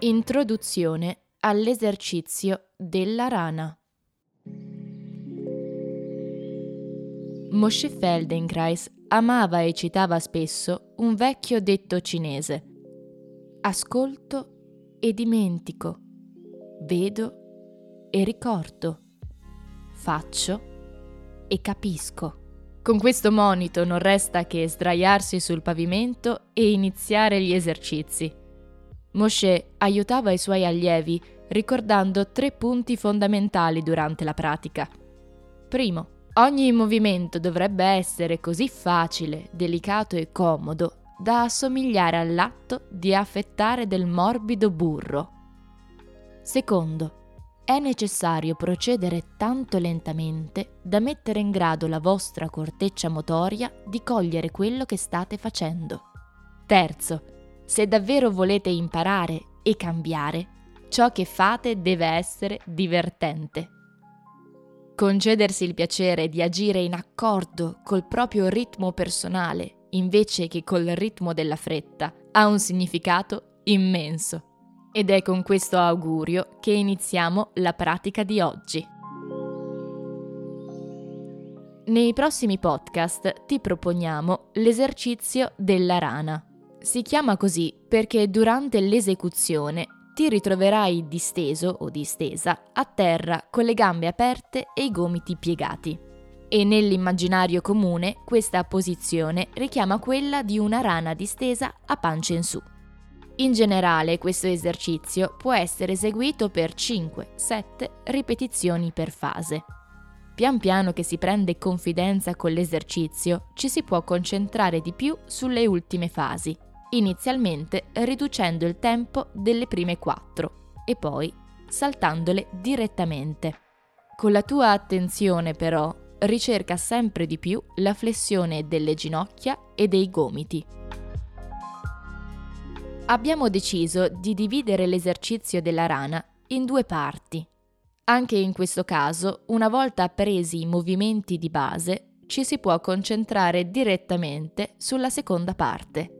Introduzione all'esercizio della rana. Moshe Feldenkrais amava e citava spesso un vecchio detto cinese. Ascolto e dimentico, vedo e ricordo, faccio e capisco. Con questo monito non resta che sdraiarsi sul pavimento e iniziare gli esercizi. Moshe aiutava i suoi allievi ricordando tre punti fondamentali durante la pratica. Primo, ogni movimento dovrebbe essere così facile, delicato e comodo da assomigliare all'atto di affettare del morbido burro. Secondo, è necessario procedere tanto lentamente da mettere in grado la vostra corteccia motoria di cogliere quello che state facendo. Terzo, se davvero volete imparare e cambiare, ciò che fate deve essere divertente. Concedersi il piacere di agire in accordo col proprio ritmo personale invece che col ritmo della fretta ha un significato immenso. Ed è con questo augurio che iniziamo la pratica di oggi. Nei prossimi podcast ti proponiamo l'esercizio della rana. Si chiama così perché durante l'esecuzione ti ritroverai disteso o distesa a terra con le gambe aperte e i gomiti piegati. E nell'immaginario comune questa posizione richiama quella di una rana distesa a pancia in su. In generale questo esercizio può essere eseguito per 5-7 ripetizioni per fase. Pian piano che si prende confidenza con l'esercizio ci si può concentrare di più sulle ultime fasi inizialmente riducendo il tempo delle prime quattro e poi saltandole direttamente. Con la tua attenzione però ricerca sempre di più la flessione delle ginocchia e dei gomiti. Abbiamo deciso di dividere l'esercizio della rana in due parti. Anche in questo caso, una volta appresi i movimenti di base, ci si può concentrare direttamente sulla seconda parte.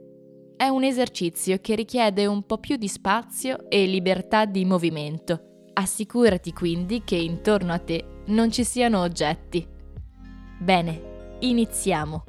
È un esercizio che richiede un po' più di spazio e libertà di movimento. Assicurati quindi che intorno a te non ci siano oggetti. Bene, iniziamo.